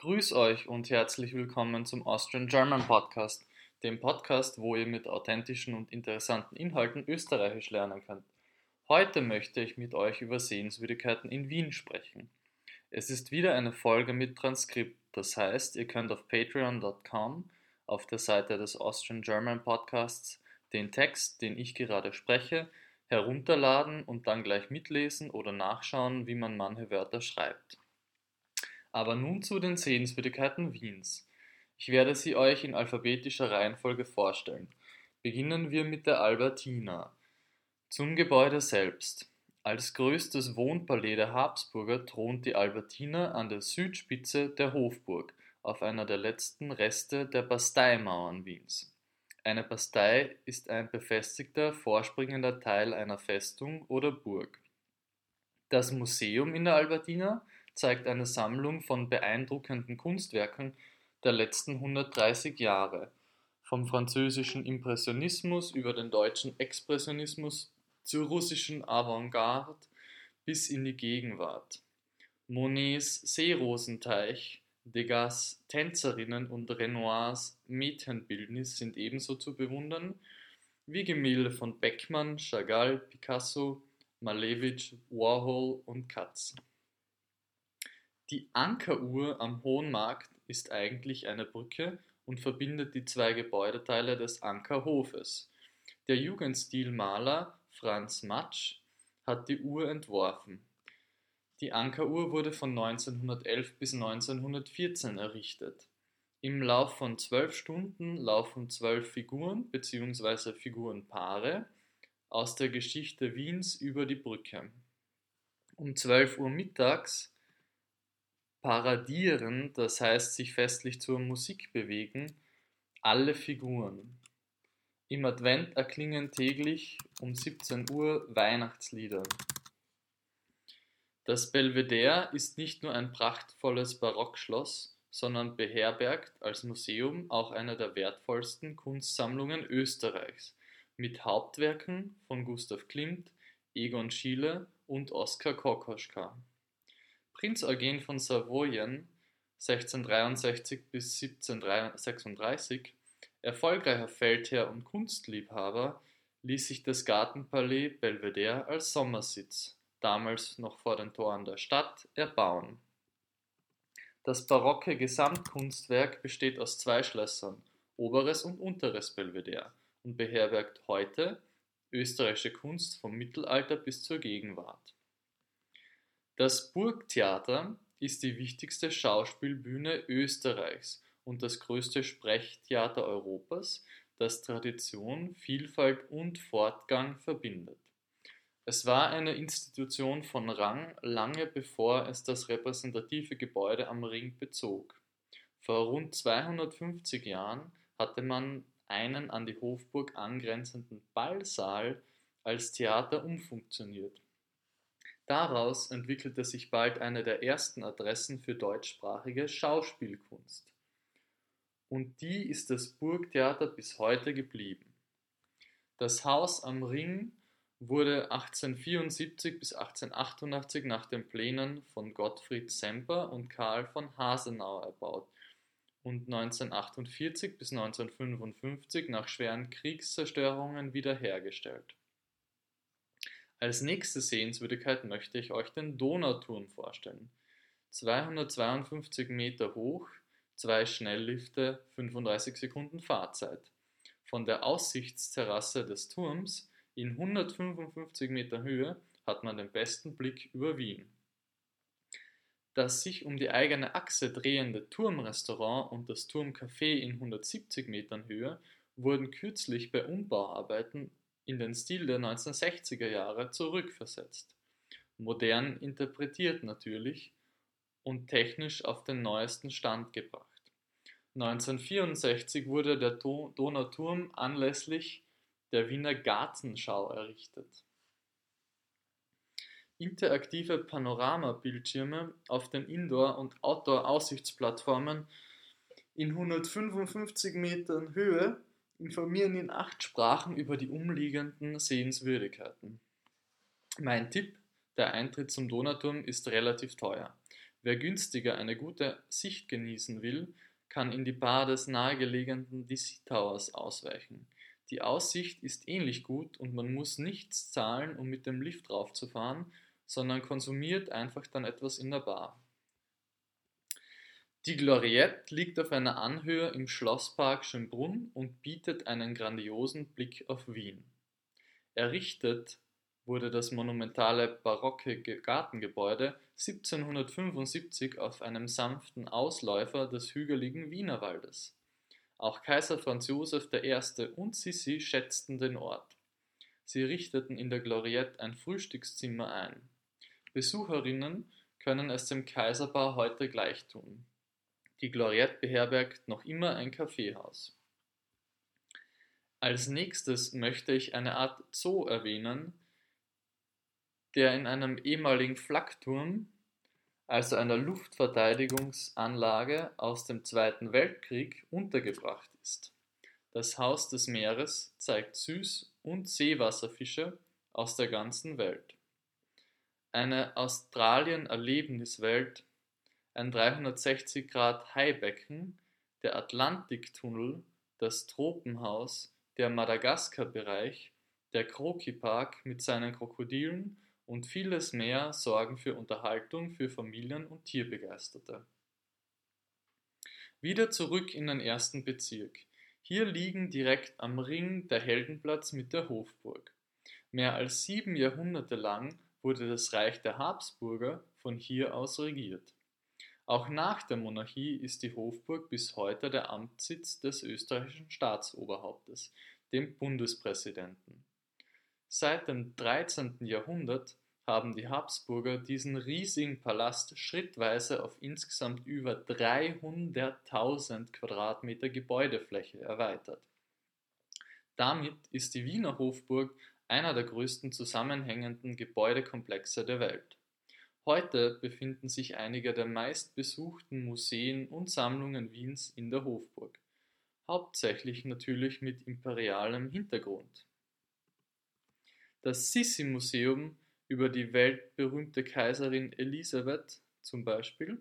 Grüß euch und herzlich willkommen zum Austrian German Podcast, dem Podcast, wo ihr mit authentischen und interessanten Inhalten Österreichisch lernen könnt. Heute möchte ich mit euch über Sehenswürdigkeiten in Wien sprechen. Es ist wieder eine Folge mit Transkript, das heißt, ihr könnt auf patreon.com auf der Seite des Austrian German Podcasts den Text, den ich gerade spreche, herunterladen und dann gleich mitlesen oder nachschauen, wie man manche Wörter schreibt. Aber nun zu den Sehenswürdigkeiten Wiens. Ich werde sie euch in alphabetischer Reihenfolge vorstellen. Beginnen wir mit der Albertina. Zum Gebäude selbst. Als größtes Wohnpalais der Habsburger thront die Albertina an der Südspitze der Hofburg, auf einer der letzten Reste der Basteimauern Wiens. Eine Bastei ist ein befestigter, vorspringender Teil einer Festung oder Burg. Das Museum in der Albertina zeigt eine Sammlung von beeindruckenden Kunstwerken der letzten 130 Jahre, vom französischen Impressionismus über den deutschen Expressionismus zur russischen Avantgarde bis in die Gegenwart. Monets Seerosenteich, Degas Tänzerinnen und Renoirs Mädchenbildnis sind ebenso zu bewundern wie Gemälde von Beckmann, Chagall, Picasso, Malevich, Warhol und Katz. Die Ankeruhr am Hohen Markt ist eigentlich eine Brücke und verbindet die zwei Gebäudeteile des Ankerhofes. Der Jugendstilmaler Franz Matsch hat die Uhr entworfen. Die Ankeruhr wurde von 1911 bis 1914 errichtet. Im Lauf von zwölf Stunden laufen zwölf Figuren bzw. Figurenpaare aus der Geschichte Wiens über die Brücke. Um 12 Uhr mittags paradieren, das heißt sich festlich zur Musik bewegen, alle Figuren. Im Advent erklingen täglich um 17 Uhr Weihnachtslieder. Das Belvedere ist nicht nur ein prachtvolles Barockschloss, sondern beherbergt als Museum auch eine der wertvollsten Kunstsammlungen Österreichs mit Hauptwerken von Gustav Klimt, Egon Schiele und Oskar Kokoschka. Prinz Eugen von Savoyen (1663 bis 1736), erfolgreicher Feldherr und Kunstliebhaber, ließ sich das Gartenpalais Belvedere als Sommersitz, damals noch vor den Toren der Stadt, erbauen. Das barocke Gesamtkunstwerk besteht aus zwei Schlössern, Oberes und Unteres Belvedere, und beherbergt heute österreichische Kunst vom Mittelalter bis zur Gegenwart das Burgtheater ist die wichtigste Schauspielbühne Österreichs und das größte Sprechtheater Europas, das Tradition, Vielfalt und Fortgang verbindet. Es war eine Institution von Rang lange bevor es das repräsentative Gebäude am Ring bezog. Vor rund 250 Jahren hatte man einen an die Hofburg angrenzenden Ballsaal als Theater umfunktioniert. Daraus entwickelte sich bald eine der ersten Adressen für deutschsprachige Schauspielkunst. Und die ist das Burgtheater bis heute geblieben. Das Haus am Ring wurde 1874 bis 1888 nach den Plänen von Gottfried Semper und Karl von Hasenau erbaut und 1948 bis 1955 nach schweren Kriegszerstörungen wiederhergestellt. Als nächste Sehenswürdigkeit möchte ich euch den Donauturm vorstellen. 252 Meter hoch, zwei Schnelllifte, 35 Sekunden Fahrzeit. Von der Aussichtsterrasse des Turms in 155 Meter Höhe hat man den besten Blick über Wien. Das sich um die eigene Achse drehende Turmrestaurant und das Turmcafé in 170 Metern Höhe wurden kürzlich bei Umbauarbeiten in den Stil der 1960er Jahre zurückversetzt. Modern interpretiert natürlich und technisch auf den neuesten Stand gebracht. 1964 wurde der Donauturm anlässlich der Wiener Gartenschau errichtet. Interaktive Panoramabildschirme auf den Indoor- und Outdoor-Aussichtsplattformen in 155 Metern Höhe informieren in acht Sprachen über die umliegenden Sehenswürdigkeiten. Mein Tipp, der Eintritt zum Donauturm ist relativ teuer. Wer günstiger eine gute Sicht genießen will, kann in die Bar des nahegelegenen DC Towers ausweichen. Die Aussicht ist ähnlich gut und man muss nichts zahlen, um mit dem Lift raufzufahren, sondern konsumiert einfach dann etwas in der Bar. Die Gloriette liegt auf einer Anhöhe im Schlosspark Schönbrunn und bietet einen grandiosen Blick auf Wien. Errichtet wurde das monumentale barocke Gartengebäude 1775 auf einem sanften Ausläufer des hügeligen Wienerwaldes. Auch Kaiser Franz Joseph I. und Sissi schätzten den Ort. Sie richteten in der Gloriette ein Frühstückszimmer ein. Besucherinnen können es dem Kaiserbau heute gleich tun. Die Gloriette beherbergt noch immer ein Kaffeehaus. Als nächstes möchte ich eine Art Zoo erwähnen, der in einem ehemaligen Flakturm, also einer Luftverteidigungsanlage aus dem Zweiten Weltkrieg, untergebracht ist. Das Haus des Meeres zeigt Süß- und Seewasserfische aus der ganzen Welt. Eine Australien-Erlebniswelt, ein 360 Grad Haibecken, der Atlantiktunnel, das Tropenhaus, der Madagaskar-Bereich, der Kroki-Park mit seinen Krokodilen und vieles mehr sorgen für Unterhaltung für Familien und Tierbegeisterte. Wieder zurück in den ersten Bezirk. Hier liegen direkt am Ring der Heldenplatz mit der Hofburg. Mehr als sieben Jahrhunderte lang wurde das Reich der Habsburger von hier aus regiert. Auch nach der Monarchie ist die Hofburg bis heute der Amtssitz des österreichischen Staatsoberhauptes, dem Bundespräsidenten. Seit dem 13. Jahrhundert haben die Habsburger diesen riesigen Palast schrittweise auf insgesamt über 300.000 Quadratmeter Gebäudefläche erweitert. Damit ist die Wiener Hofburg einer der größten zusammenhängenden Gebäudekomplexe der Welt. Heute befinden sich einige der meistbesuchten Museen und Sammlungen Wiens in der Hofburg, hauptsächlich natürlich mit imperialem Hintergrund. Das Sissi-Museum über die weltberühmte Kaiserin Elisabeth zum Beispiel.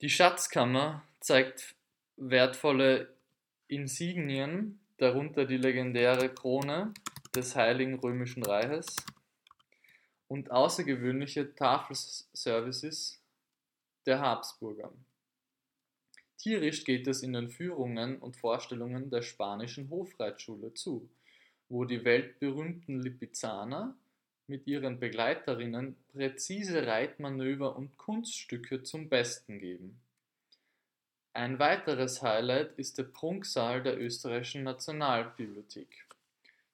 Die Schatzkammer zeigt wertvolle Insignien, darunter die legendäre Krone des Heiligen Römischen Reiches und außergewöhnliche Tafelservices der Habsburger. Tierisch geht es in den Führungen und Vorstellungen der spanischen Hofreitschule zu wo die weltberühmten Lipizzaner mit ihren Begleiterinnen präzise Reitmanöver und Kunststücke zum Besten geben. Ein weiteres Highlight ist der Prunksaal der Österreichischen Nationalbibliothek.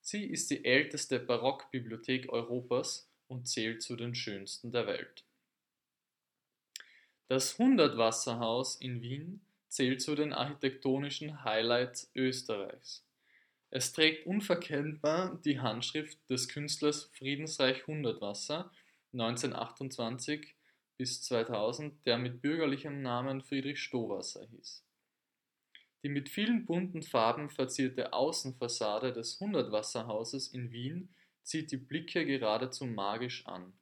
Sie ist die älteste Barockbibliothek Europas und zählt zu den schönsten der Welt. Das Hundertwasserhaus in Wien zählt zu den architektonischen Highlights Österreichs. Es trägt unverkennbar die Handschrift des Künstlers Friedensreich Hundertwasser (1928 bis 2000), der mit bürgerlichem Namen Friedrich Stowasser hieß. Die mit vielen bunten Farben verzierte Außenfassade des Hundertwasserhauses in Wien zieht die Blicke geradezu magisch an.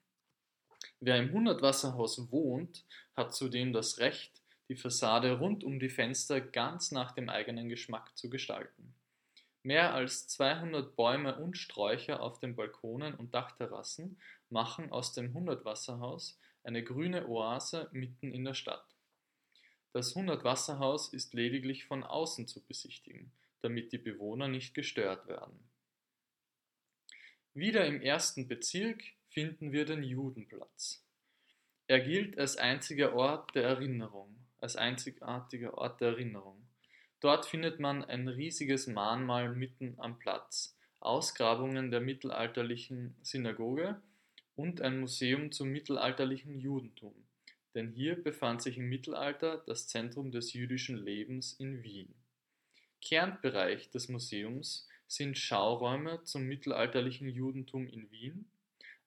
Wer im Hundertwasserhaus wohnt, hat zudem das Recht, die Fassade rund um die Fenster ganz nach dem eigenen Geschmack zu gestalten Mehr als 200 Bäume und Sträucher auf den Balkonen und Dachterrassen machen aus dem Hundertwasserhaus eine grüne Oase mitten in der Stadt. Das Hundertwasserhaus ist lediglich von außen zu besichtigen, damit die Bewohner nicht gestört werden. Wieder im ersten Bezirk finden wir den Judenplatz. Er gilt als einziger Ort der Erinnerung, als einzigartiger Ort der Erinnerung. Dort findet man ein riesiges Mahnmal mitten am Platz, Ausgrabungen der mittelalterlichen Synagoge und ein Museum zum mittelalterlichen Judentum, denn hier befand sich im Mittelalter das Zentrum des jüdischen Lebens in Wien. Kernbereich des Museums sind Schauräume zum mittelalterlichen Judentum in Wien,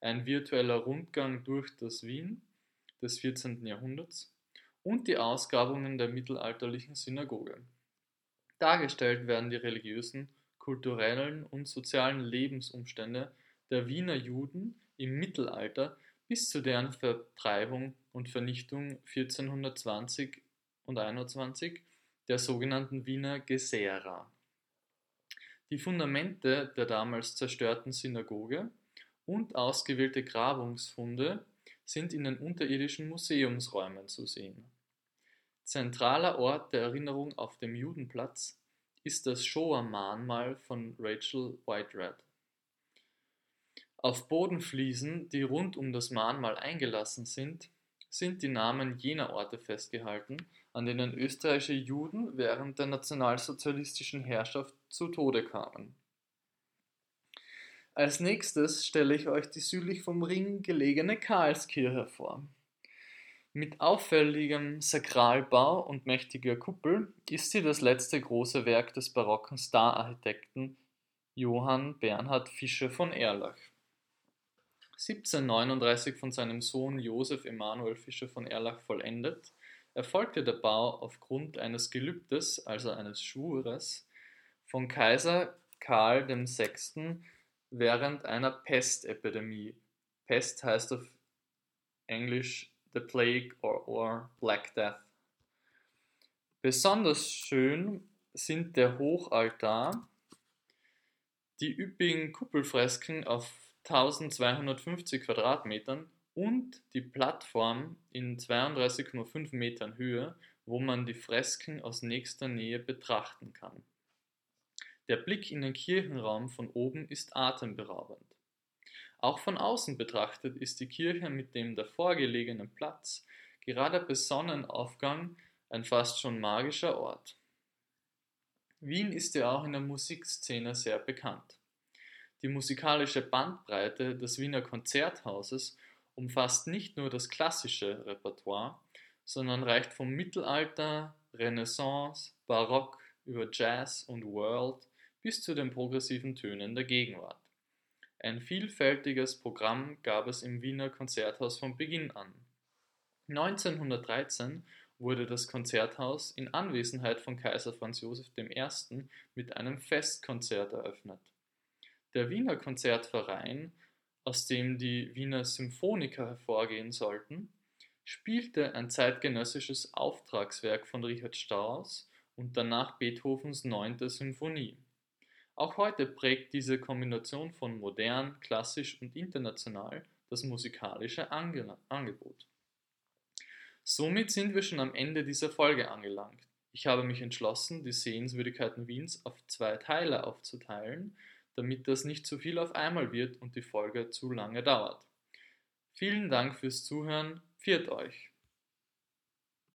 ein virtueller Rundgang durch das Wien des 14. Jahrhunderts und die Ausgrabungen der mittelalterlichen Synagoge. Dargestellt werden die religiösen, kulturellen und sozialen Lebensumstände der Wiener Juden im Mittelalter bis zu deren Vertreibung und Vernichtung 1420 und 21 der sogenannten Wiener Gesera. Die Fundamente der damals zerstörten Synagoge und ausgewählte Grabungsfunde sind in den unterirdischen Museumsräumen zu sehen. Zentraler Ort der Erinnerung auf dem Judenplatz ist das Shoah-Mahnmal von Rachel Whitered. Auf Bodenfliesen, die rund um das Mahnmal eingelassen sind, sind die Namen jener Orte festgehalten, an denen österreichische Juden während der nationalsozialistischen Herrschaft zu Tode kamen. Als nächstes stelle ich euch die südlich vom Ring gelegene Karlskirche vor. Mit auffälligem Sakralbau und mächtiger Kuppel ist sie das letzte große Werk des barocken Stararchitekten Johann Bernhard Fischer von Erlach. 1739 von seinem Sohn Josef Emanuel Fischer von Erlach vollendet, erfolgte der Bau aufgrund eines Gelübdes, also eines Schwures, von Kaiser Karl VI. während einer Pestepidemie. Pest heißt auf Englisch The Plague or, or Black Death. Besonders schön sind der Hochaltar, die üppigen Kuppelfresken auf 1250 Quadratmetern und die Plattform in 32,5 Metern Höhe, wo man die Fresken aus nächster Nähe betrachten kann. Der Blick in den Kirchenraum von oben ist atemberaubend. Auch von außen betrachtet ist die Kirche mit dem davor gelegenen Platz gerade bei Sonnenaufgang ein fast schon magischer Ort. Wien ist ja auch in der Musikszene sehr bekannt. Die musikalische Bandbreite des Wiener Konzerthauses umfasst nicht nur das klassische Repertoire, sondern reicht vom Mittelalter, Renaissance, Barock über Jazz und World bis zu den progressiven Tönen der Gegenwart. Ein vielfältiges Programm gab es im Wiener Konzerthaus von Beginn an. 1913 wurde das Konzerthaus in Anwesenheit von Kaiser Franz Josef I. mit einem Festkonzert eröffnet. Der Wiener Konzertverein, aus dem die Wiener Symphoniker hervorgehen sollten, spielte ein zeitgenössisches Auftragswerk von Richard Strauss und danach Beethovens neunte Symphonie. Auch heute prägt diese Kombination von modern, klassisch und international das musikalische Angebot. Somit sind wir schon am Ende dieser Folge angelangt. Ich habe mich entschlossen, die Sehenswürdigkeiten Wiens auf zwei Teile aufzuteilen, damit das nicht zu viel auf einmal wird und die Folge zu lange dauert. Vielen Dank fürs Zuhören, pfiat euch!